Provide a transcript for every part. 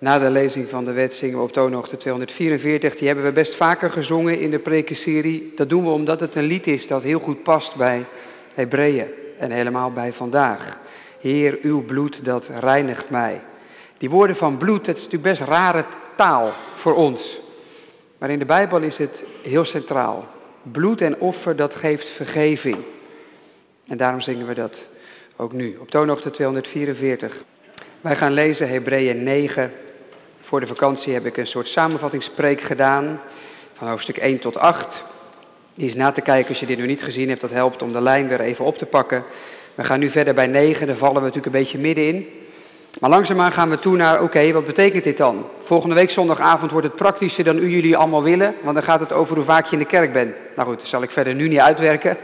Na de lezing van de wet zingen we op toonhoogte 244. Die hebben we best vaker gezongen in de prekenserie. Dat doen we omdat het een lied is dat heel goed past bij Hebreeën en helemaal bij vandaag. Heer, uw bloed dat reinigt mij. Die woorden van bloed, dat is natuurlijk best rare taal voor ons. Maar in de Bijbel is het heel centraal. Bloed en offer, dat geeft vergeving. En daarom zingen we dat ook nu, op toonhoogte 244. Wij gaan lezen Hebreeën 9. Voor de vakantie heb ik een soort samenvattingspreek gedaan, van hoofdstuk 1 tot 8. Die is na te kijken als je dit nu niet gezien hebt, dat helpt om de lijn weer even op te pakken. We gaan nu verder bij 9, daar vallen we natuurlijk een beetje middenin. Maar langzaamaan gaan we toe naar, oké, wat betekent dit dan? Volgende week zondagavond wordt het praktischer dan u jullie allemaal willen, want dan gaat het over hoe vaak je in de kerk bent. Nou goed, dat zal ik verder nu niet uitwerken.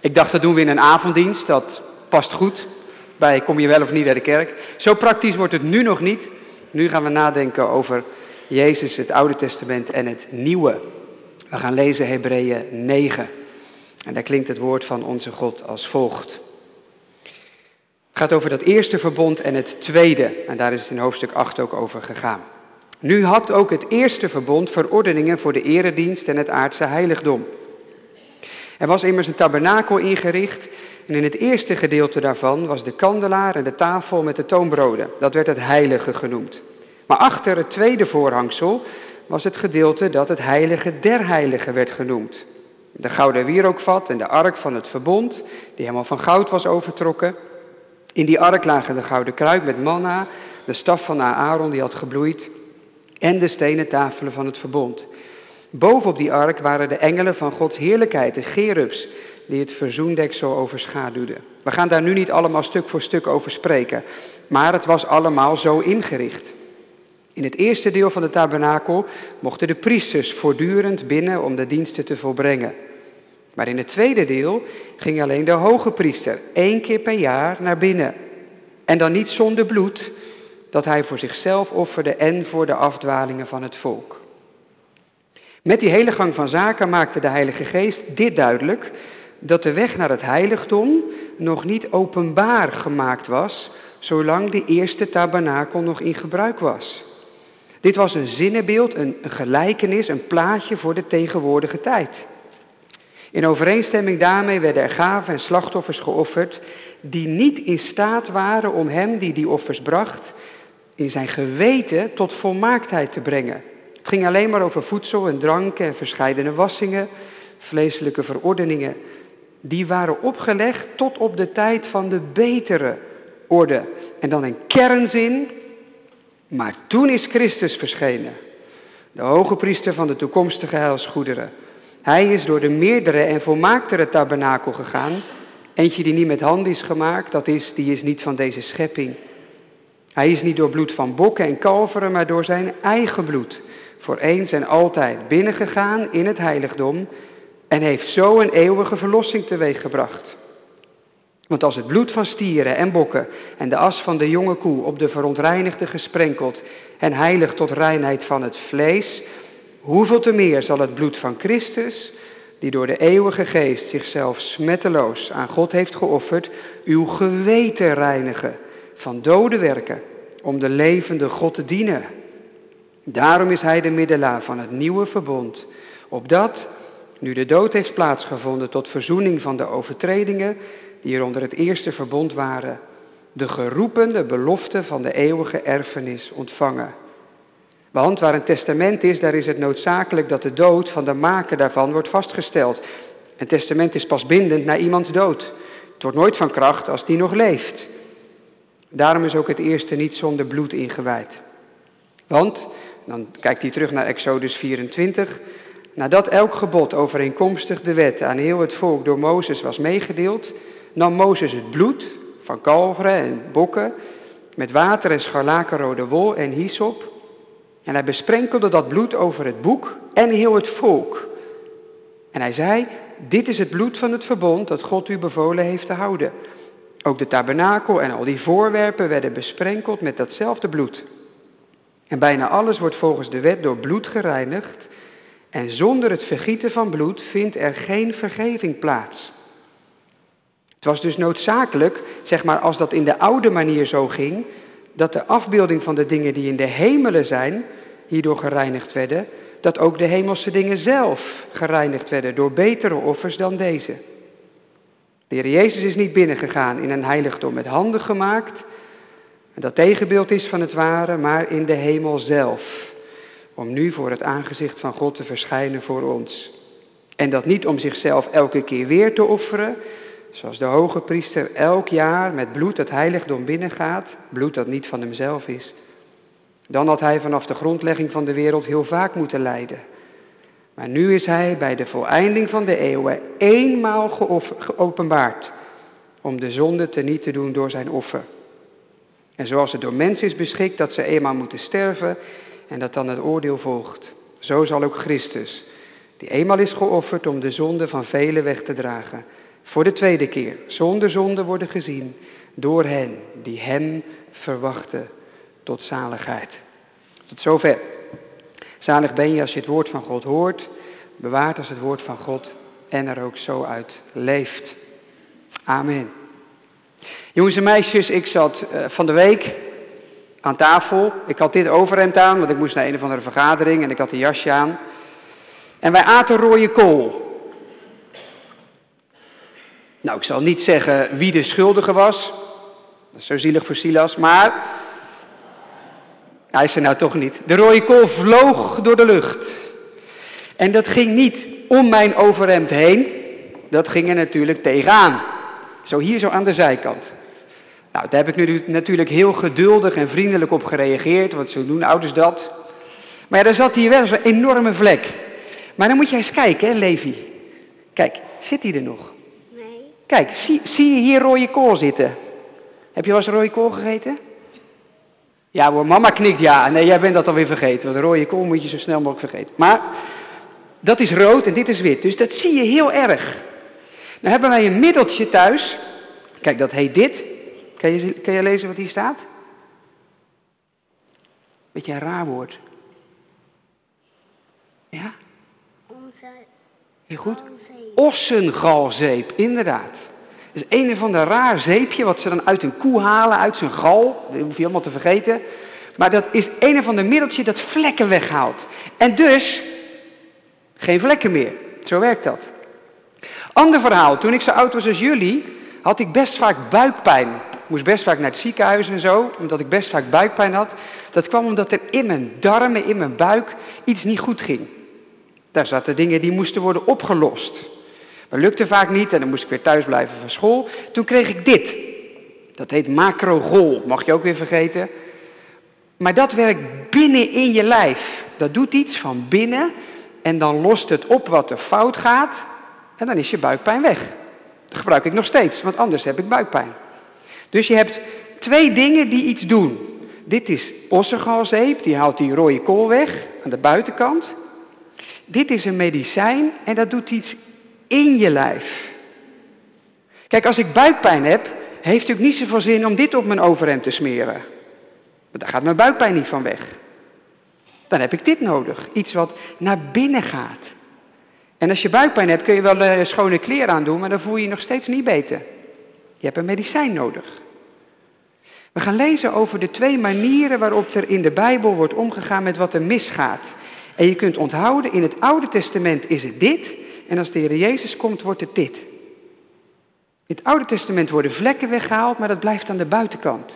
Ik dacht, dat doen we in een avonddienst, dat past goed bij kom je wel of niet bij de kerk. Zo praktisch wordt het nu nog niet. Nu gaan we nadenken over Jezus, het Oude Testament en het Nieuwe. We gaan lezen Hebreeën 9. En daar klinkt het woord van onze God als volgt. Het gaat over dat eerste verbond en het tweede. En daar is het in hoofdstuk 8 ook over gegaan. Nu had ook het eerste verbond verordeningen voor de eredienst en het aardse heiligdom. Er was immers een tabernakel ingericht en in het eerste gedeelte daarvan was de kandelaar en de tafel met de toonbroden. Dat werd het heilige genoemd. Maar achter het tweede voorhangsel was het gedeelte dat het heilige der heiligen werd genoemd. De gouden wierookvat en de ark van het verbond, die helemaal van goud was overtrokken. In die ark lagen de gouden kruik met manna, de staf van Aaron die had gebloeid en de stenen tafelen van het verbond. Bovenop die ark waren de engelen van Gods heerlijkheid, de gerubs, die het verzoendeksel overschaduwden. We gaan daar nu niet allemaal stuk voor stuk over spreken, maar het was allemaal zo ingericht. In het eerste deel van de tabernakel mochten de priesters voortdurend binnen om de diensten te volbrengen. Maar in het tweede deel ging alleen de hoge priester één keer per jaar naar binnen. En dan niet zonder bloed, dat hij voor zichzelf offerde en voor de afdwalingen van het volk. Met die hele gang van zaken maakte de Heilige Geest dit duidelijk, dat de weg naar het heiligdom nog niet openbaar gemaakt was, zolang de eerste tabernakel nog in gebruik was. Dit was een zinnenbeeld, een gelijkenis, een plaatje voor de tegenwoordige tijd. In overeenstemming daarmee werden er gaven en slachtoffers geofferd die niet in staat waren om hem die die offers bracht in zijn geweten tot volmaaktheid te brengen. Het ging alleen maar over voedsel en dranken en verscheidene wassingen, vleeselijke verordeningen die waren opgelegd tot op de tijd van de betere orde. En dan een kernzin, maar toen is Christus verschenen, de hoge priester van de toekomstige heilsgoederen. Hij is door de meerdere en volmaaktere tabernakel gegaan. Eentje die niet met hand is gemaakt, dat is, die is niet van deze schepping. Hij is niet door bloed van bokken en kalveren, maar door zijn eigen bloed, voor eens en altijd binnengegaan in het heiligdom en heeft zo een eeuwige verlossing teweeggebracht. Want als het bloed van stieren en bokken en de as van de jonge koe op de verontreinigde gesprenkeld en heilig tot reinheid van het vlees, hoeveel te meer zal het bloed van Christus, die door de eeuwige geest zichzelf smetteloos aan God heeft geofferd, uw geweten reinigen van dode werken, om de levende God te dienen. Daarom is hij de middelaar van het nieuwe verbond, opdat nu de dood heeft plaatsgevonden tot verzoening van de overtredingen die er onder het eerste verbond waren, de geroepen de belofte van de eeuwige erfenis ontvangen. Want waar een testament is, daar is het noodzakelijk dat de dood van de maker daarvan wordt vastgesteld. Een testament is pas bindend na iemands dood. Het wordt nooit van kracht als die nog leeft. Daarom is ook het eerste niet zonder bloed ingewijd. Want, dan kijkt hij terug naar Exodus 24, Nadat elk gebod overeenkomstig de wet aan heel het volk door Mozes was meegedeeld, nam Mozes het bloed van kalveren en bokken met water en scharlakenrode wol en hyssop en hij besprenkelde dat bloed over het boek en heel het volk. En hij zei, dit is het bloed van het verbond dat God u bevolen heeft te houden. Ook de tabernakel en al die voorwerpen werden besprenkeld met datzelfde bloed. En bijna alles wordt volgens de wet door bloed gereinigd. En zonder het vergieten van bloed vindt er geen vergeving plaats. Het was dus noodzakelijk, zeg maar als dat in de oude manier zo ging, dat de afbeelding van de dingen die in de hemelen zijn, hierdoor gereinigd werden, dat ook de hemelse dingen zelf gereinigd werden door betere offers dan deze. De Heer Jezus is niet binnengegaan in een heiligdom met handen gemaakt, dat tegenbeeld is van het ware, maar in de hemel zelf, om nu voor het aangezicht van God te verschijnen voor ons. En dat niet om zichzelf elke keer weer te offeren, zoals de hoge priester elk jaar met bloed het heiligdom binnengaat, bloed dat niet van hemzelf is. Dan had hij vanaf de grondlegging van de wereld heel vaak moeten lijden. Maar nu is hij bij de voleinding van de eeuwen eenmaal geopenbaard om de zonde teniet te doen door zijn offer. En zoals het door mensen is beschikt dat ze eenmaal moeten sterven en dat dan het oordeel volgt, zo zal ook Christus, die eenmaal is geofferd om de zonde van velen weg te dragen, voor de tweede keer zonder zonde worden gezien door hen die hem verwachten tot zaligheid. Tot zover. Zalig ben je als je het woord van God hoort, bewaart als het woord van God en er ook zo uit leeft. Amen. Jongens en meisjes, ik zat uh, van de week aan tafel. Ik had dit overhemd aan, want ik moest naar een of andere vergadering en ik had een jasje aan. En wij aten rode kool. Nou, ik zal niet zeggen wie de schuldige was. Dat is zo zielig voor Silas, maar hij is er nou toch niet. De rode kool vloog door de lucht. En dat ging niet om mijn overhemd heen. Dat ging er natuurlijk tegenaan. Zo hier zo aan de zijkant. Nou, daar heb ik nu natuurlijk heel geduldig en vriendelijk op gereageerd, want zo doen ouders dat. Maar ja, daar zat hier wel zo'n enorme vlek. Maar dan moet jij eens kijken, hè, Levi. Kijk, zit hij er nog? Nee. Kijk, zie, zie je hier rode kool zitten? Heb je wel eens rode kool gegeten? Ja hoor, mama knikt ja. Nee, jij bent dat alweer vergeten. Want rode kool moet je zo snel mogelijk vergeten. Maar dat is rood en dit is wit. Dus dat zie je heel erg. Dan hebben wij een middeltje thuis. Kijk, dat heet dit. Kan je, kan je lezen wat hier staat? Beetje een raar woord. Ja? Heel goed. Ossengalzeep, inderdaad. Dus een van de raar zeepje wat ze dan uit een koe halen, uit zijn gal. Dat hoef je helemaal te vergeten. Maar dat is een van de middeltje dat vlekken weghaalt. En dus geen vlekken meer. Zo werkt dat. Ander verhaal. Toen ik zo oud was als jullie, had ik best vaak buikpijn. Moest best vaak naar het ziekenhuis en zo, omdat ik best vaak buikpijn had. Dat kwam omdat er in mijn darmen, in mijn buik, iets niet goed ging. Daar zaten dingen die moesten worden opgelost. Dat lukte vaak niet en dan moest ik weer thuis blijven van school. Toen kreeg ik dit. Dat heet macrogol, mag je ook weer vergeten. Maar dat werkt binnen in je lijf. Dat doet iets van binnen en dan lost het op wat er fout gaat en dan is je buikpijn weg. Dat gebruik ik nog steeds, want anders heb ik buikpijn. Dus je hebt twee dingen die iets doen. Dit is ossengalzeep, die haalt die rode kool weg aan de buitenkant. Dit is een medicijn en dat doet iets in je lijf. Kijk, als ik buikpijn heb, heeft het niet zoveel zin om dit op mijn overhemd te smeren. Want daar gaat mijn buikpijn niet van weg. Dan heb ik dit nodig. Iets wat naar binnen gaat. En als je buikpijn hebt, kun je wel uh, schone kleren aandoen, maar dan voel je je nog steeds niet beter. Je hebt een medicijn nodig. We gaan lezen over de twee manieren waarop er in de Bijbel wordt omgegaan met wat er misgaat. En je kunt onthouden, in het Oude Testament is het dit, en als de Heer Jezus komt, wordt het dit. In het Oude Testament worden vlekken weggehaald, maar dat blijft aan de buitenkant.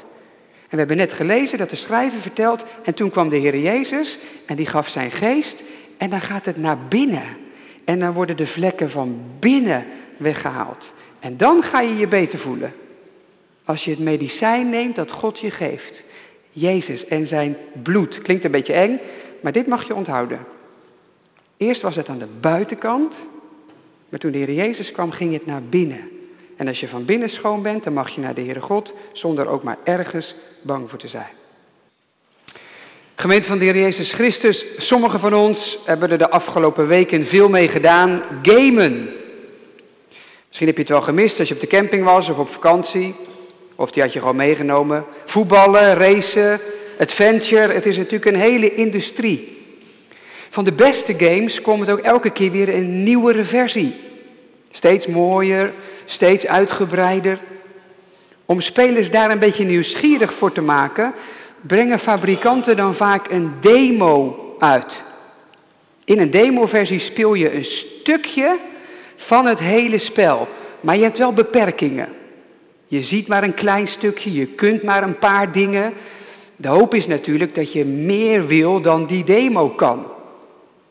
En we hebben net gelezen dat de schrijver vertelt, en toen kwam de Heer Jezus en die gaf zijn geest, en dan gaat het naar binnen. En dan worden de vlekken van binnen weggehaald. En dan ga je je beter voelen. Als je het medicijn neemt dat God je geeft. Jezus en zijn bloed. Klinkt een beetje eng, maar dit mag je onthouden. Eerst was het aan de buitenkant, maar toen de Heer Jezus kwam, ging het naar binnen. En als je van binnen schoon bent, dan mag je naar de Heere God, zonder ook maar ergens bang voor te zijn. Gemeente van de Heer Jezus Christus, sommigen van ons hebben er de afgelopen weken veel mee gedaan. Gamen. Misschien heb je het wel gemist als je op de camping was of op vakantie. Of die had je gewoon meegenomen. Voetballen, racen, adventure. Het is natuurlijk een hele industrie. Van de beste games komt ook elke keer weer een nieuwere versie. Steeds mooier, steeds uitgebreider. Om spelers daar een beetje nieuwsgierig voor te maken, brengen fabrikanten dan vaak een demo uit. In een demoversie speel je een stukje van het hele spel, maar je hebt wel beperkingen. Je ziet maar een klein stukje, je kunt maar een paar dingen. De hoop is natuurlijk dat je meer wil dan die demo kan.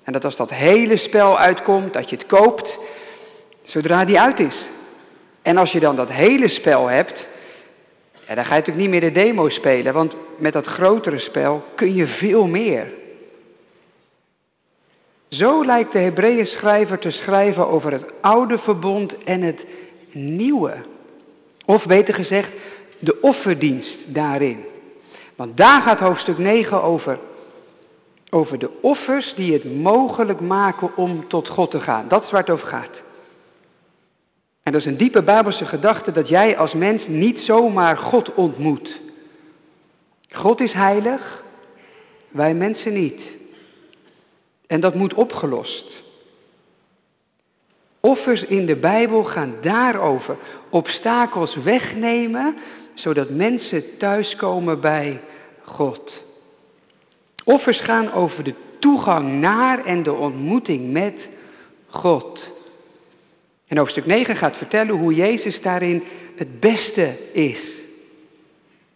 En dat als dat hele spel uitkomt, dat je het koopt zodra die uit is. En als je dan dat hele spel hebt, ja, dan ga je natuurlijk niet meer de demo spelen, want met dat grotere spel kun je veel meer. Zo lijkt de Hebreeën schrijver te schrijven over het oude verbond en het nieuwe. Of beter gezegd, de offerdienst daarin. Want daar gaat hoofdstuk 9 over. Over de offers die het mogelijk maken om tot God te gaan. Dat is waar het over gaat. En dat is een diepe Bijbelse gedachte dat jij als mens niet zomaar God ontmoet. God is heilig, wij mensen niet. En dat moet opgelost. Offers in de Bijbel gaan daarover. Obstakels wegnemen, zodat mensen thuiskomen bij God. Offers gaan over de toegang naar en de ontmoeting met God. En hoofdstuk 9 gaat vertellen hoe Jezus daarin het beste is.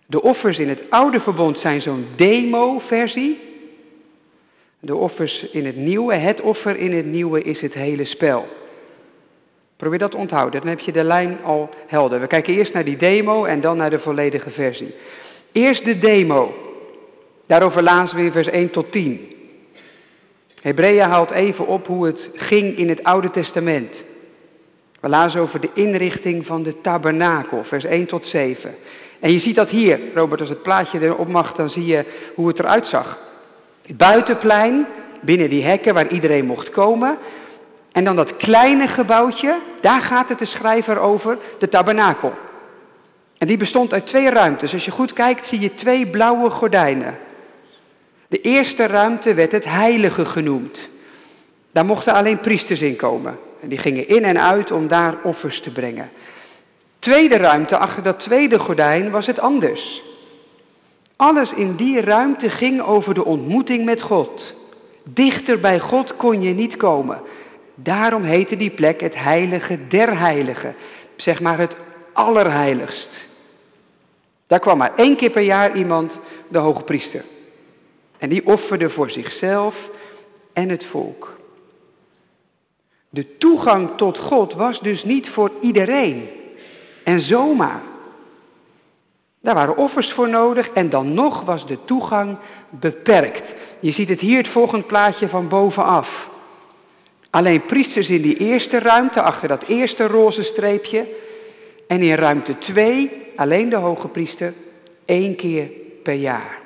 De offers in het oude verbond zijn zo'n demo-versie. De offers in het nieuwe, het offer in het nieuwe is het hele spel. Probeer dat te onthouden, dan heb je de lijn al helder. We kijken eerst naar die demo en dan naar de volledige versie. Eerst de demo. Daarover lazen we in vers 1 tot 10. Hebreeën haalt even op hoe het ging in het Oude Testament. We lazen over de inrichting van de tabernakel, vers 1 tot 7. En je ziet dat hier, Robert, als het plaatje erop mag, dan zie je hoe het eruit zag. Buitenplein, binnen die hekken waar iedereen mocht komen. En dan dat kleine gebouwtje, daar gaat het de schrijver over, de tabernakel. En die bestond uit twee ruimtes. Als je goed kijkt, zie je twee blauwe gordijnen. De eerste ruimte werd het heilige genoemd. Daar mochten alleen priesters in komen. En die gingen in en uit om daar offers te brengen. Tweede ruimte, achter dat tweede gordijn, was het anders. Alles in die ruimte ging over de ontmoeting met God. Dichter bij God kon je niet komen. Daarom heette die plek het heilige der heiligen. Zeg maar het allerheiligst. Daar kwam maar één keer per jaar iemand, de hoge priester. En die offerde voor zichzelf en het volk. De toegang tot God was dus niet voor iedereen. En zomaar. Daar waren offers voor nodig en dan nog was de toegang beperkt. Je ziet het hier het volgende plaatje van bovenaf. Alleen priesters in die eerste ruimte, achter dat eerste roze streepje. En in ruimte 2 alleen de hoge priester, één keer per jaar.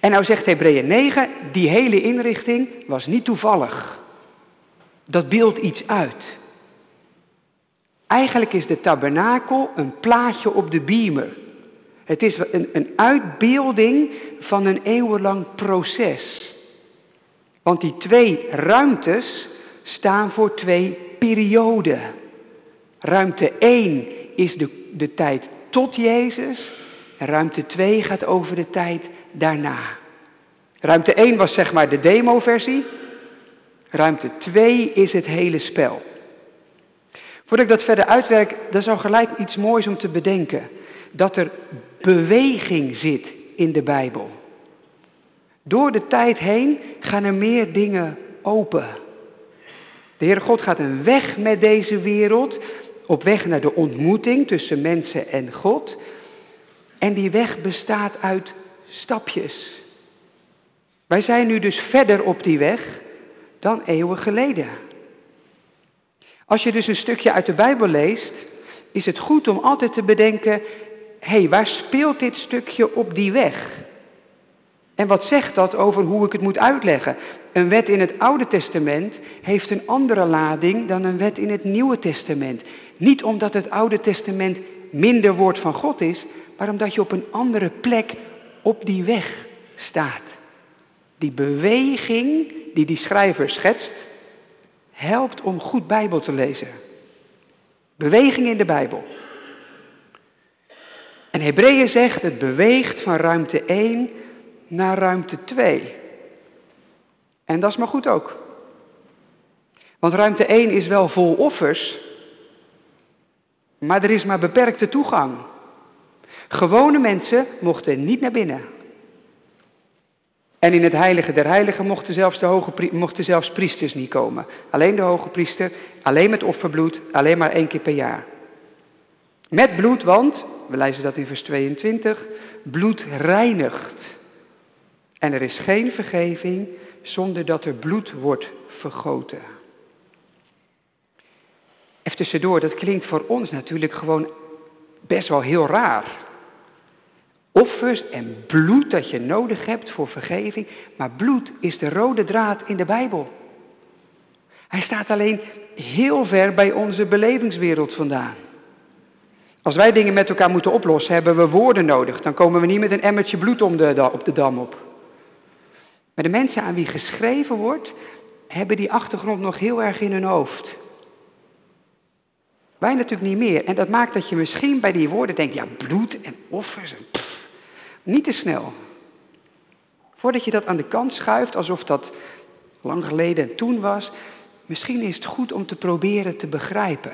En nou zegt Hebreeën 9, die hele inrichting was niet toevallig. Dat beeldt iets uit. Eigenlijk is de tabernakel een plaatje op de beamer. Het is een, een uitbeelding van een eeuwenlang proces. Want die twee ruimtes staan voor twee perioden. Ruimte 1 is de, de tijd tot Jezus. En ruimte 2 gaat over de tijd daarna. Ruimte 1 was zeg maar de demo-versie. Ruimte 2 is het hele spel. Voordat ik dat verder uitwerk, dan is al gelijk iets moois om te bedenken. Dat er beweging zit in de Bijbel. Door de tijd heen gaan er meer dingen open. De Heere God gaat een weg met deze wereld, op weg naar de ontmoeting tussen mensen en God. En die weg bestaat uit stapjes. Wij zijn nu dus verder op die weg dan eeuwen geleden. Als je dus een stukje uit de Bijbel leest, is het goed om altijd te bedenken, hey, waar speelt dit stukje op die weg? En wat zegt dat over hoe ik het moet uitleggen? Een wet in het Oude Testament heeft een andere lading dan een wet in het Nieuwe Testament. Niet omdat het Oude Testament minder woord van God is, maar omdat je op een andere plek op die weg staat. Die beweging die die schrijver schetst, helpt om goed Bijbel te lezen. Beweging in de Bijbel. En Hebreeën zegt, het beweegt van ruimte 1 naar ruimte 2. En dat is maar goed ook. Want ruimte 1 is wel vol offers, maar er is maar beperkte toegang. Gewone mensen mochten niet naar binnen. En in het heilige der heiligen mochten zelfs, de hoge, mochten zelfs priesters niet komen. Alleen de hoge priester, alleen met offerbloed, alleen maar één keer per jaar. Met bloed, want, we lezen dat in vers 22, bloed reinigt. En er is geen vergeving zonder dat er bloed wordt vergoten. Even tussendoor, dat klinkt voor ons natuurlijk gewoon best wel heel raar. Offers en bloed dat je nodig hebt voor vergeving, maar bloed is de rode draad in de Bijbel. Hij staat alleen heel ver bij onze belevingswereld vandaan. Als wij dingen met elkaar moeten oplossen, hebben we woorden nodig. Dan komen we niet met een emmertje bloed om de, op de dam op. Maar de mensen aan wie geschreven wordt, hebben die achtergrond nog heel erg in hun hoofd. Wij natuurlijk niet meer. En dat maakt dat je misschien bij die woorden denkt, ja, bloed en offers. En niet te snel. Voordat je dat aan de kant schuift, alsof dat lang geleden en toen was, misschien is het goed om te proberen te begrijpen.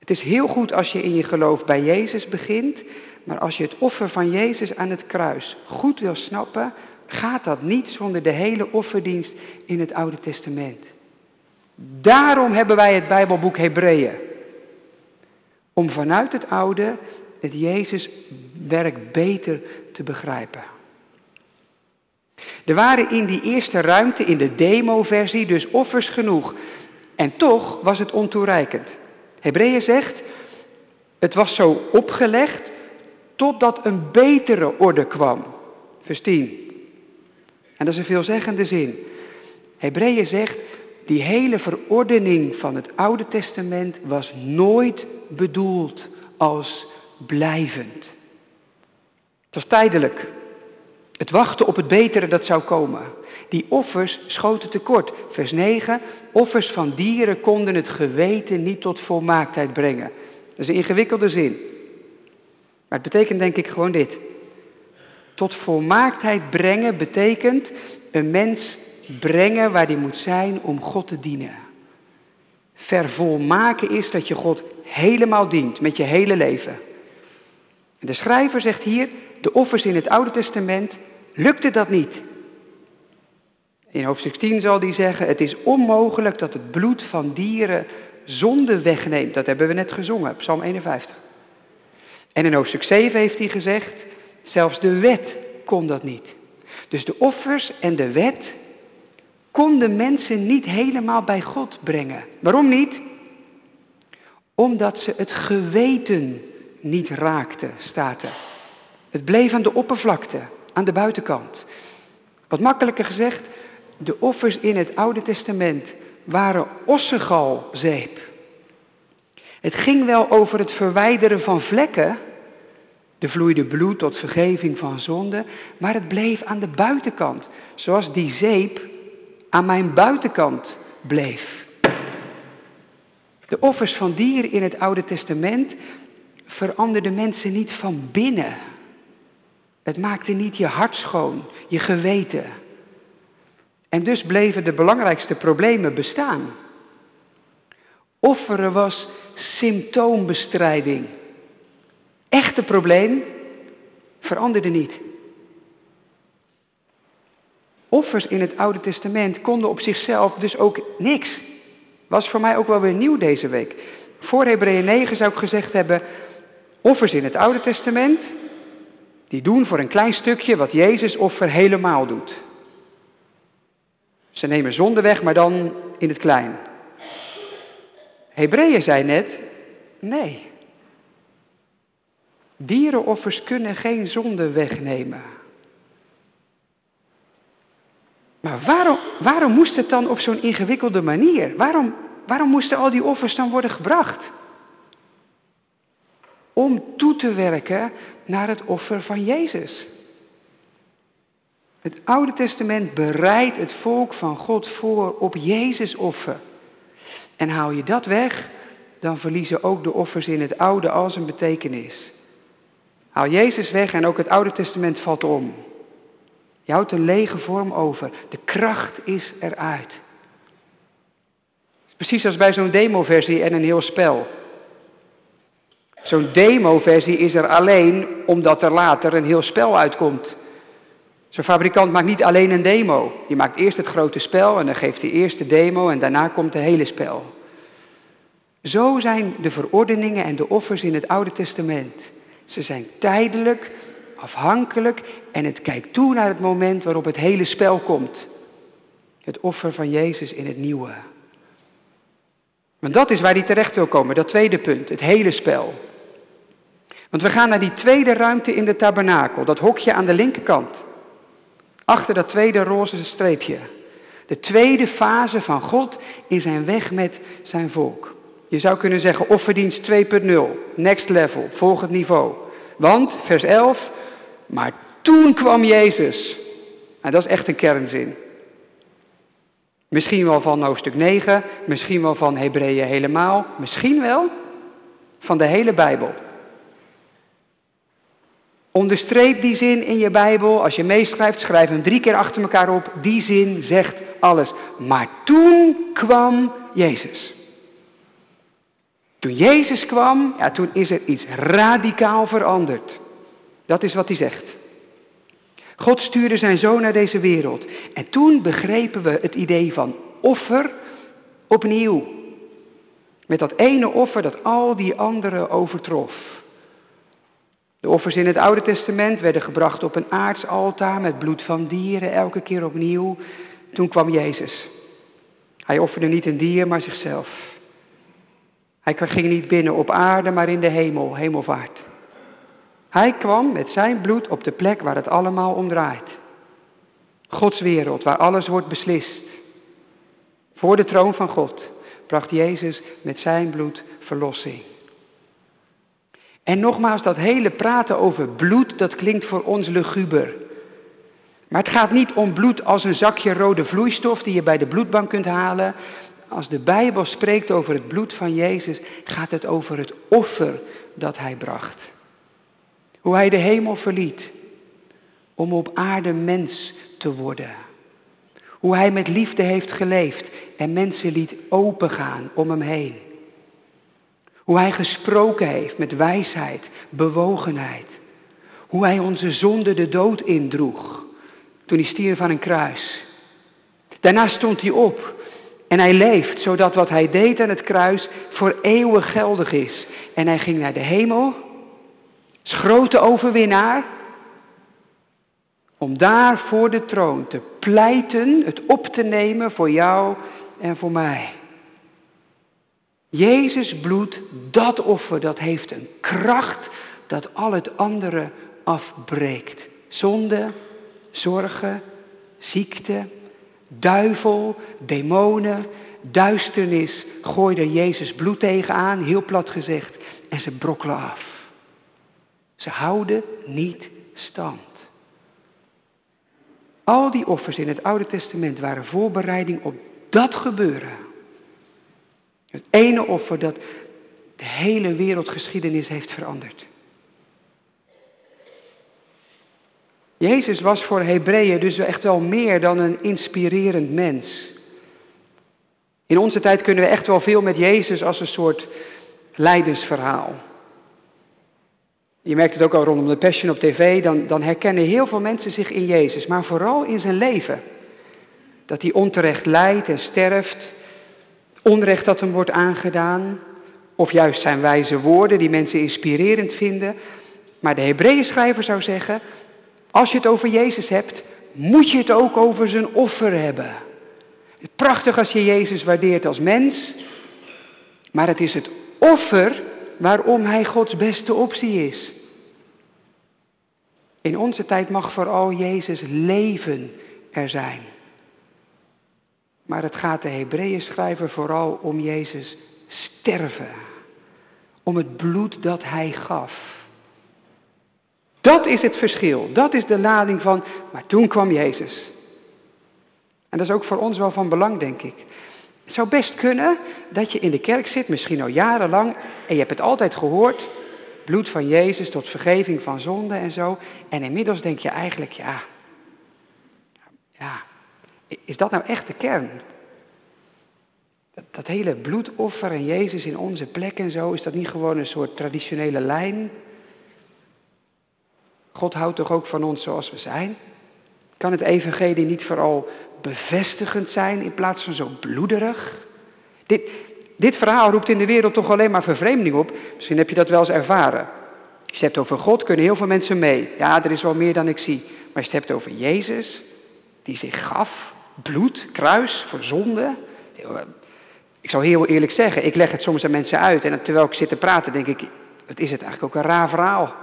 Het is heel goed als je in je geloof bij Jezus begint, maar als je het offer van Jezus aan het kruis goed wil snappen, gaat dat niet zonder de hele offerdienst in het Oude Testament. Daarom hebben wij het Bijbelboek Hebreeën. Om vanuit het Oude het Jezuswerk beter te begrijpen. Er waren in die eerste ruimte, in de demo-versie, dus offers genoeg. En toch was het ontoereikend. Hebreeën zegt, het was zo opgelegd totdat een betere orde kwam. Vers 10. En dat is een veelzeggende zin. Hebreeën zegt, die hele verordening van het Oude Testament was nooit bedoeld als blijvend. Het was tijdelijk. Het wachten op het betere dat zou komen. Die offers schoten tekort. Vers 9. Offers van dieren konden het geweten niet tot volmaaktheid brengen. Dat is een ingewikkelde zin. Maar het betekent denk ik gewoon dit. Tot volmaaktheid brengen betekent een mens brengen waar hij moet zijn om God te dienen. Vervolmaken is dat je God helemaal dient met je hele leven. En de schrijver zegt hier, de offers in het Oude Testament, lukte dat niet. In hoofdstuk 10 zal hij zeggen, het is onmogelijk dat het bloed van dieren zonde wegneemt. Dat hebben we net gezongen, Psalm 51. En in hoofdstuk 7 heeft hij gezegd, zelfs de wet kon dat niet. Dus de offers en de wet konden mensen niet helemaal bij God brengen. Waarom niet? Omdat ze het geweten niet raakte, staat er. Het bleef aan de oppervlakte, aan de buitenkant. Wat makkelijker gezegd, de offers in het Oude Testament waren ossegalzeep. Het ging wel over het verwijderen van vlekken. Er vloeide bloed tot vergeving van zonde, maar het bleef aan de buitenkant, zoals die zeep aan mijn buitenkant bleef. De offers van dieren in het Oude Testament veranderde mensen niet van binnen. Het maakte niet je hart schoon, je geweten. En dus bleven de belangrijkste problemen bestaan. Offeren was symptoombestrijding. Echte probleem veranderde niet. Offers in het Oude Testament konden op zichzelf dus ook niks. Was voor mij ook wel weer nieuw deze week. Voor Hebreeën 9 zou ik gezegd hebben, Offers in het Oude Testament, die doen voor een klein stukje wat Jezus offer helemaal doet. Ze nemen zonde weg, maar dan in het klein. Hebreeën zei net, nee. Dierenoffers kunnen geen zonde wegnemen. Maar waarom, waarom moest het dan op zo'n ingewikkelde manier? Waarom, waarom moesten al die offers dan worden gebracht? om toe te werken naar het offer van Jezus. Het Oude Testament bereidt het volk van God voor op Jezus offer. En haal je dat weg, dan verliezen ook de offers in het Oude al zijn betekenis. Haal Jezus weg en ook het Oude Testament valt om. Je houdt een lege vorm over. De kracht is eruit. Precies als bij zo'n demoversie en een heel spel. Zo'n demoversie is er alleen omdat er later een heel spel uitkomt. Zo'n fabrikant maakt niet alleen een demo. Die maakt eerst het grote spel en dan geeft hij eerst de demo en daarna komt het hele spel. Zo zijn de verordeningen en de offers in het Oude Testament. Ze zijn tijdelijk, afhankelijk en het kijkt toe naar het moment waarop het hele spel komt. Het offer van Jezus in het nieuwe. Want dat is waar hij terecht wil komen, dat tweede punt, het hele spel. Want we gaan naar die tweede ruimte in de tabernakel, dat hokje aan de linkerkant. Achter dat tweede roze streepje. De tweede fase van God in zijn weg met zijn volk. Je zou kunnen zeggen offerdienst 2.0, next level, volgend niveau. Want, vers 11, maar toen kwam Jezus. En dat is echt een kernzin. Misschien wel van hoofdstuk 9, misschien wel van Hebreeën helemaal, misschien wel van de hele Bijbel. Onderstreep die zin in je Bijbel. Als je meeschrijft, schrijf hem drie keer achter elkaar op. Die zin zegt alles. Maar toen kwam Jezus. Toen Jezus kwam, ja, toen is er iets radicaal veranderd. Dat is wat hij zegt. God stuurde zijn zoon naar deze wereld. En toen begrepen we het idee van offer opnieuw. Met dat ene offer dat al die anderen overtrof. De offers in het Oude Testament werden gebracht op een aardsaltaar met bloed van dieren elke keer opnieuw. Toen kwam Jezus. Hij offerde niet een dier, maar zichzelf. Hij ging niet binnen op aarde, maar in de hemel, hemelvaart. Hij kwam met zijn bloed op de plek waar het allemaal om draait. Gods wereld, waar alles wordt beslist. Voor de troon van God bracht Jezus met zijn bloed verlossing. En nogmaals, dat hele praten over bloed, dat klinkt voor ons luguber. Maar het gaat niet om bloed als een zakje rode vloeistof die je bij de bloedbank kunt halen. Als de Bijbel spreekt over het bloed van Jezus, gaat het over het offer dat hij bracht. Hoe hij de hemel verliet om op aarde mens te worden. Hoe hij met liefde heeft geleefd en mensen liet opengaan om hem heen. Hoe hij gesproken heeft met wijsheid, bewogenheid. Hoe hij onze zonde de dood indroeg toen hij stierf aan een kruis. Daarna stond hij op en hij leeft zodat wat hij deed aan het kruis voor eeuwig geldig is. En hij ging naar de hemel, als grote overwinnaar, om daar voor de troon te pleiten, het op te nemen voor jou en voor mij. Jezus bloed, dat offer, dat heeft een kracht dat al het andere afbreekt. Zonde, zorgen, ziekte, duivel, demonen, duisternis gooide Jezus bloed tegenaan, heel plat gezegd, en ze brokkelen af. Ze houden niet stand. Al die offers in het Oude Testament waren voorbereiding op dat gebeuren. Het ene offer dat de hele wereldgeschiedenis heeft veranderd. Jezus was voor Hebreeën dus echt wel meer dan een inspirerend mens. In onze tijd kunnen we echt wel veel met Jezus als een soort leidensverhaal. Je merkt het ook al rondom de Passion op tv, dan, dan herkennen heel veel mensen zich in Jezus, maar vooral in zijn leven. Dat hij onterecht lijdt en sterft, onrecht dat hem wordt aangedaan, of juist zijn wijze woorden die mensen inspirerend vinden. Maar de Hebreeën schrijver zou zeggen, als je het over Jezus hebt, moet je het ook over zijn offer hebben. Prachtig als je Jezus waardeert als mens, maar het is het offer waarom hij Gods beste optie is. In onze tijd mag vooral Jezus leven er zijn. Maar het gaat de Hebreeën schrijver vooral om Jezus sterven. Om het bloed dat hij gaf. Dat is het verschil. Dat is de lading van, maar toen kwam Jezus. En dat is ook voor ons wel van belang, denk ik. Het zou best kunnen dat je in de kerk zit, misschien al jarenlang, en je hebt het altijd gehoord. bloed van Jezus tot vergeving van zonde en zo. En inmiddels denk je eigenlijk, ja, ja, is dat nou echt de kern? Dat, dat hele bloedoffer en Jezus in onze plek en zo, is dat niet gewoon een soort traditionele lijn? God houdt toch ook van ons zoals we zijn? Kan het evangelie niet vooral bevestigend zijn in plaats van zo bloederig? Dit, dit verhaal roept in de wereld toch alleen maar vervreemding op. Misschien heb je dat wel eens ervaren. Als je het hebt over God, kunnen heel veel mensen mee. Ja, er is wel meer dan ik zie. Maar als je het hebt over Jezus, die zich gaf, bloed, kruis, voor zonde. Ik zou heel eerlijk zeggen, ik leg het soms aan mensen uit. En terwijl ik zit te praten, denk ik, het is het eigenlijk ook een raar verhaal.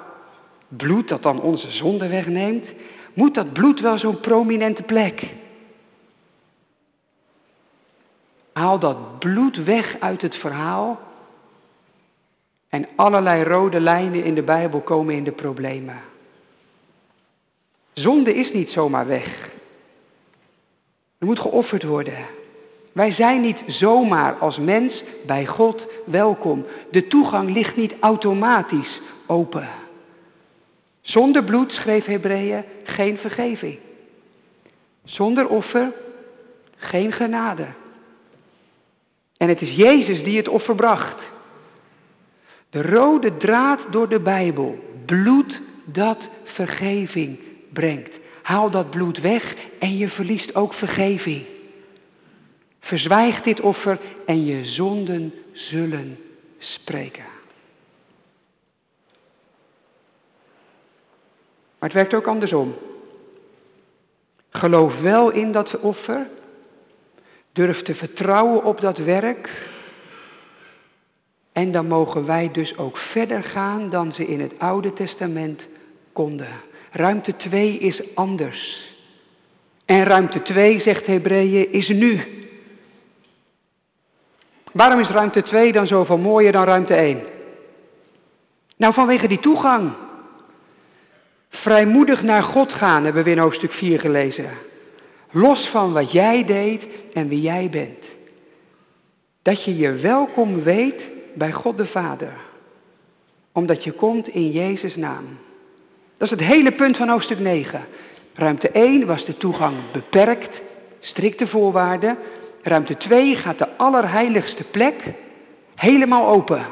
Bloed dat dan onze zonde wegneemt. Moet dat bloed wel zo'n prominente plek? Haal dat bloed weg uit het verhaal. En allerlei rode lijnen in de Bijbel komen in de problemen. Zonde is niet zomaar weg. Er moet geofferd worden. Wij zijn niet zomaar als mens bij God welkom. De toegang ligt niet automatisch open. Zonder bloed, schreef Hebreeën, geen vergeving. Zonder offer, geen genade. En het is Jezus die het offer bracht. De rode draad door de Bijbel. Bloed dat vergeving brengt. Haal dat bloed weg en je verliest ook vergeving. Verzwijg dit offer en je zonden zullen spreken. Maar het werkt ook andersom. Geloof wel in dat offer Durf te vertrouwen op dat werk. En dan mogen wij dus ook verder gaan dan ze in het Oude Testament konden. Ruimte 2 is anders. En ruimte 2, zegt Hebreeën, is nu. Waarom is ruimte 2 dan zoveel mooier dan ruimte 1? Nou, vanwege die toegang. Vrijmoedig naar God gaan, hebben we in hoofdstuk 4 gelezen. Los van wat jij deed en wie jij bent. Dat je je welkom weet bij God de Vader. Omdat je komt in Jezus' naam. Dat is het hele punt van hoofdstuk 9. Ruimte 1 was de toegang beperkt, strikte voorwaarden. Ruimte 2 gaat de allerheiligste plek helemaal open.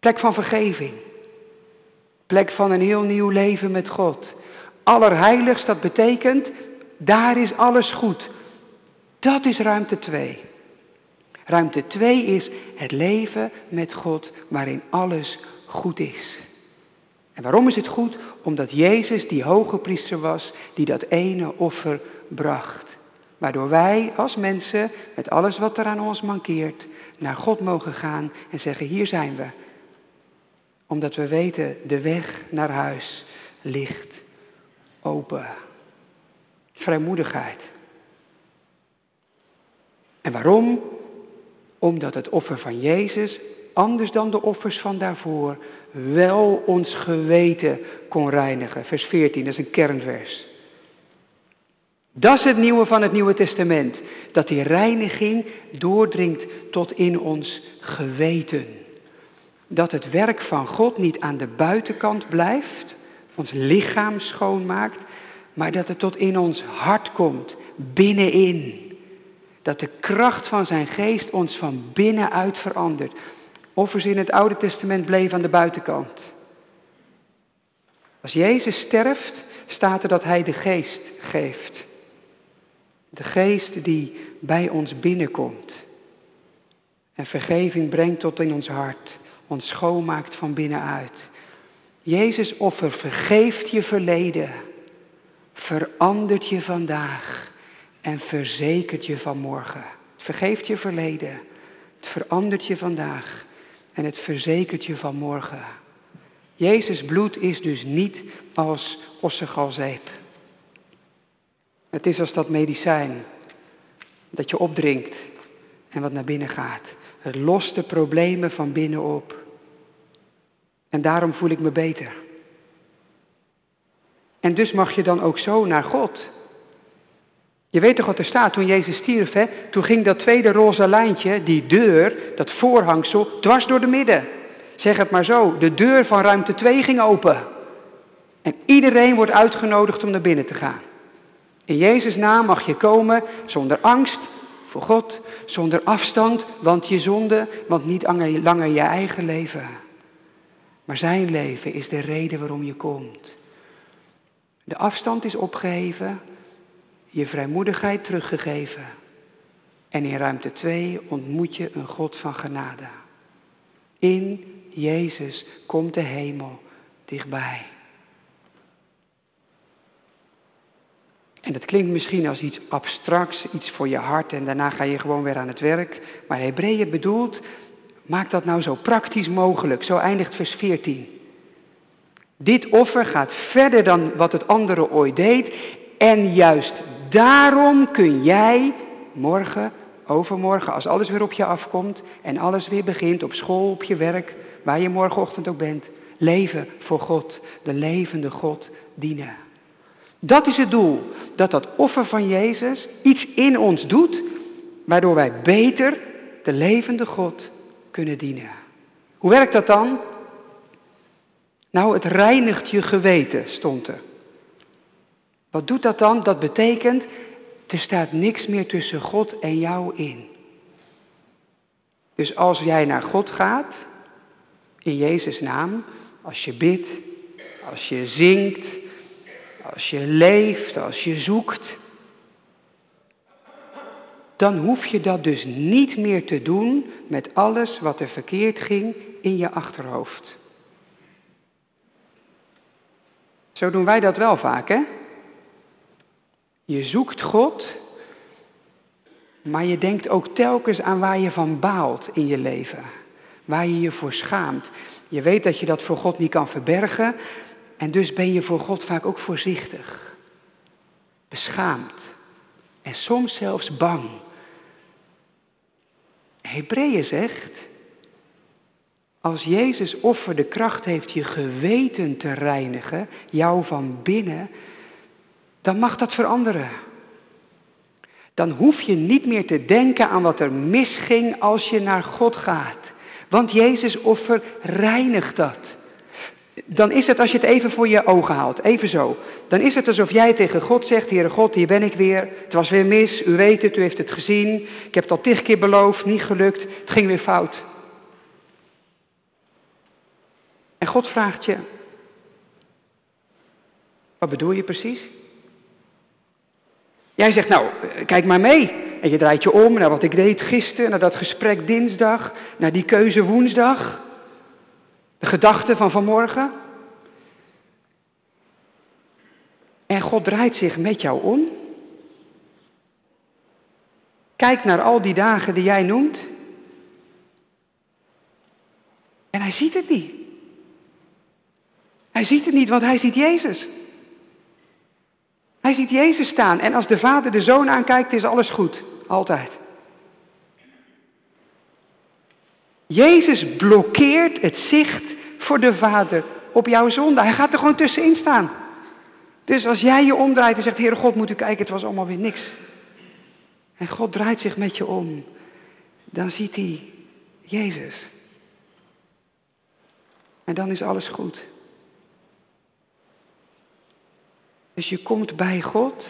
Plek van vergeving. Plek van een heel nieuw leven met God. Allerheiligst, dat betekent daar is alles goed. Dat is ruimte 2. Ruimte 2 is het leven met God waarin alles goed is. En waarom is het goed? Omdat Jezus die hoge priester was die dat ene offer bracht. Waardoor wij als mensen met alles wat er aan ons mankeert naar God mogen gaan en zeggen hier zijn we. Omdat we weten de weg naar huis ligt open. Vrijmoedigheid. En waarom? Omdat het offer van Jezus, anders dan de offers van daarvoor, wel ons geweten kon reinigen. Vers 14, dat is een kernvers. Dat is het nieuwe van het Nieuwe Testament. Dat die reiniging doordringt tot in ons geweten. Dat het werk van God niet aan de buitenkant blijft, ons lichaam schoonmaakt, maar dat het tot in ons hart komt, binnenin. Dat de kracht van zijn geest ons van binnenuit verandert. Offers in het Oude Testament bleven aan de buitenkant. Als Jezus sterft, staat er dat Hij de geest geeft. De geest die bij ons binnenkomt. En vergeving brengt tot in ons hart. Ons schoonmaakt van binnenuit. Jezus offer vergeeft je verleden verandert je vandaag en verzekert je van morgen. Vergeeft je verleden, het verandert je vandaag en het verzekert je van morgen. Jezus bloed is dus niet als ossegalzeep. Het is als dat medicijn dat je opdrinkt en wat naar binnen gaat. Het lost de problemen van binnen op. En daarom voel ik me beter. En dus mag je dan ook zo naar God. Je weet toch wat er staat toen Jezus stierf, hè? Toen ging dat tweede roze lijntje, die deur, dat voorhangsel, dwars door de midden. Zeg het maar zo, de deur van ruimte 2 ging open. En iedereen wordt uitgenodigd om naar binnen te gaan. In Jezus' naam mag je komen zonder angst voor God, zonder afstand, want je zonde, want niet langer je eigen leven. Maar zijn leven is de reden waarom je komt. De afstand is opgeheven, je vrijmoedigheid teruggegeven. En in ruimte 2 ontmoet je een God van genade. In Jezus komt de hemel dichtbij. En dat klinkt misschien als iets abstracts, iets voor je hart en daarna ga je gewoon weer aan het werk. Maar Hebreeën bedoelt, maak dat nou zo praktisch mogelijk. Zo eindigt vers 14. Dit offer gaat verder dan wat het andere ooit deed. En juist daarom kun jij morgen, overmorgen, als alles weer op je afkomt en alles weer begint op school, op je werk, waar je morgenochtend ook bent, leven voor God, de levende God dienen. Dat is het doel, dat dat offer van Jezus iets in ons doet, waardoor wij beter de levende God kunnen dienen. Hoe werkt dat dan? Nou, het reinigt je geweten, stond er. Wat doet dat dan? Dat betekent, er staat niks meer tussen God en jou in. Dus als jij naar God gaat, in Jezus' naam, als je bidt, als je zingt, als je leeft, als je zoekt, dan hoef je dat dus niet meer te doen met alles wat er verkeerd ging in je achterhoofd. Zo doen wij dat wel vaak, hè? Je zoekt God, maar je denkt ook telkens aan waar je van baalt in je leven. Waar je je voor schaamt. Je weet dat je dat voor God niet kan verbergen. En dus ben je voor God vaak ook voorzichtig. Beschaamd. En soms zelfs bang. Hebreeën zegt, als Jezus offer de kracht heeft je geweten te reinigen, jou van binnen, dan mag dat veranderen. Dan hoef je niet meer te denken aan wat er misging als je naar God gaat. Want Jezus offer reinigt dat. Dan is het als je het even voor je ogen haalt, even zo. Dan is het alsof jij tegen God zegt, Heere God, hier ben ik weer. Het was weer mis, u weet het, u heeft het gezien. Ik heb het al tig keer beloofd, niet gelukt, het ging weer fout. En God vraagt je, wat bedoel je precies? Jij zegt, nou, kijk maar mee. En je draait je om naar wat ik deed gisteren, naar dat gesprek dinsdag, naar die keuze woensdag. De gedachten van vanmorgen. En God draait zich met jou om. Kijk naar al die dagen die jij noemt. En hij ziet het niet. Hij ziet het niet, want hij ziet Jezus. Hij ziet Jezus staan en als de vader de zoon aankijkt, is alles goed. Altijd. Jezus blokkeert het zicht voor de vader op jouw zonde. Hij gaat er gewoon tussenin staan. Dus als jij je omdraait en zegt, Heere God, moet u kijken, het was allemaal weer niks. En God draait zich met je om. Dan ziet hij Jezus. En dan is alles goed. Dus je komt bij God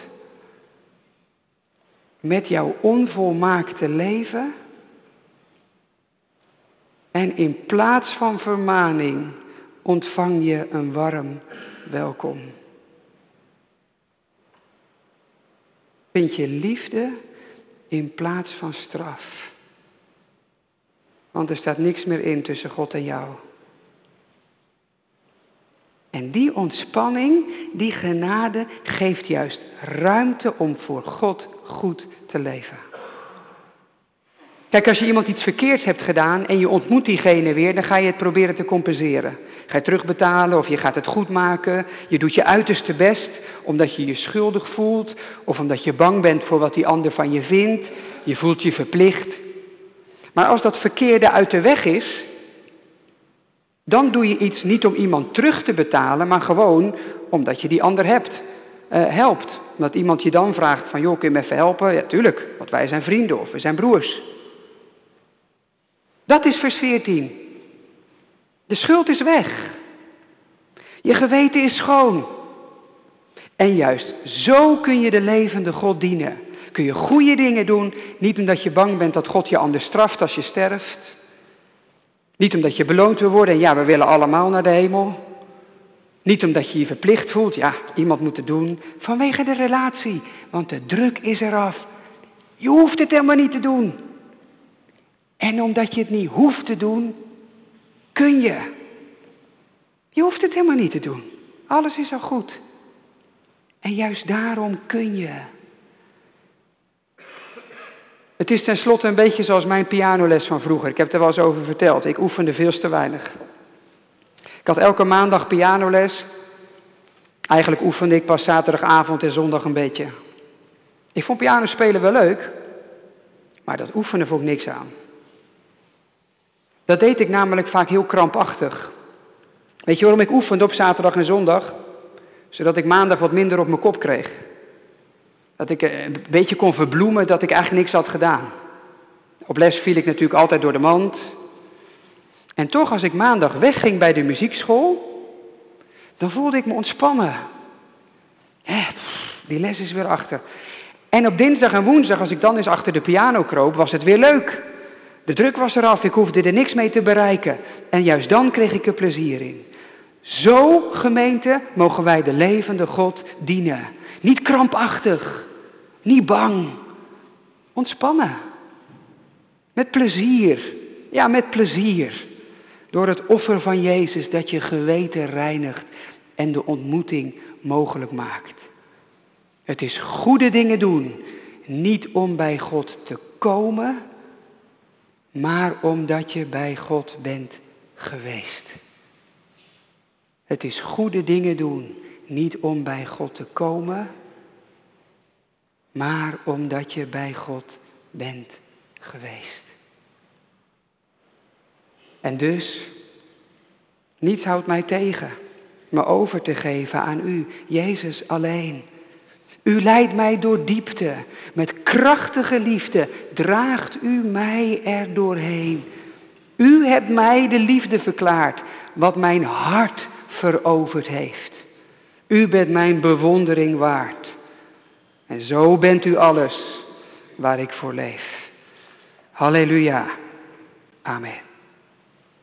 met jouw onvolmaakte leven. En in plaats van vermaning ontvang je een warm welkom. Vind je liefde in plaats van straf. Want er staat niks meer in tussen God en jou. Die ontspanning, die genade, geeft juist ruimte om voor God goed te leven. Kijk, als je iemand iets verkeerds hebt gedaan en je ontmoet diegene weer, dan ga je het proberen te compenseren. Ga je terugbetalen of je gaat het goed maken. Je doet je uiterste best omdat je je schuldig voelt of omdat je bang bent voor wat die ander van je vindt. Je voelt je verplicht. Maar als dat verkeerde uit de weg is, dan doe je iets niet om iemand terug te betalen, maar gewoon omdat je die ander hebt, uh, helpt. Omdat iemand je dan vraagt van, joh, kun je me even helpen? Ja, tuurlijk, want wij zijn vrienden of we zijn broers. Dat is vers 14. De schuld is weg. Je geweten is schoon. En juist zo kun je de levende God dienen. Kun je goede dingen doen, niet omdat je bang bent dat God je anders straft als je sterft. Niet omdat je beloond wil worden en ja, we willen allemaal naar de hemel. Niet omdat je je verplicht voelt, ja, iemand moet het doen. Vanwege de relatie, want de druk is eraf. Je hoeft het helemaal niet te doen. En omdat je het niet hoeft te doen, kun je. Je hoeft het helemaal niet te doen. Alles is al goed. En juist daarom kun je. Het is tenslotte een beetje zoals mijn pianoles van vroeger. Ik heb er wel eens over verteld. Ik oefende veel te weinig. Ik had elke maandag pianoles. Eigenlijk oefende ik pas zaterdagavond en zondag een beetje. Ik vond pianospelen wel leuk, maar dat oefenen vond ik niks aan. Dat deed ik namelijk vaak heel krampachtig. Weet je waarom ik oefende op zaterdag en zondag? Zodat ik maandag wat minder op mijn kop kreeg. Dat ik eh, een beetje kon verbloemen dat ik eigenlijk niks had gedaan. Op les viel ik natuurlijk altijd door de mand. En toch, als ik maandag wegging bij de muziekschool, dan voelde ik me ontspannen. Die les is weer achter. En op dinsdag en woensdag, als ik dan eens achter de piano kroop, was het weer leuk. De druk was eraf, ik hoefde er niks mee te bereiken. En juist dan kreeg ik er plezier in. Zo, gemeente, mogen wij de levende God dienen. Niet krampachtig, niet bang, ontspannen. Met plezier, ja, met plezier. Door het offer van Jezus dat je geweten reinigt en de ontmoeting mogelijk maakt. Het is goede dingen doen, niet om bij God te komen, maar omdat je bij God bent geweest. Het is goede dingen doen, niet om bij God te komen, maar omdat je bij God bent geweest. En dus, niets houdt mij tegen me over te geven aan u, Jezus alleen. U leidt mij door diepte. Met krachtige liefde draagt u mij er doorheen. U hebt mij de liefde verklaard, wat mijn hart veroverd heeft. U bent mijn bewondering waard. En zo bent u alles waar ik voor leef. Halleluja. Amen.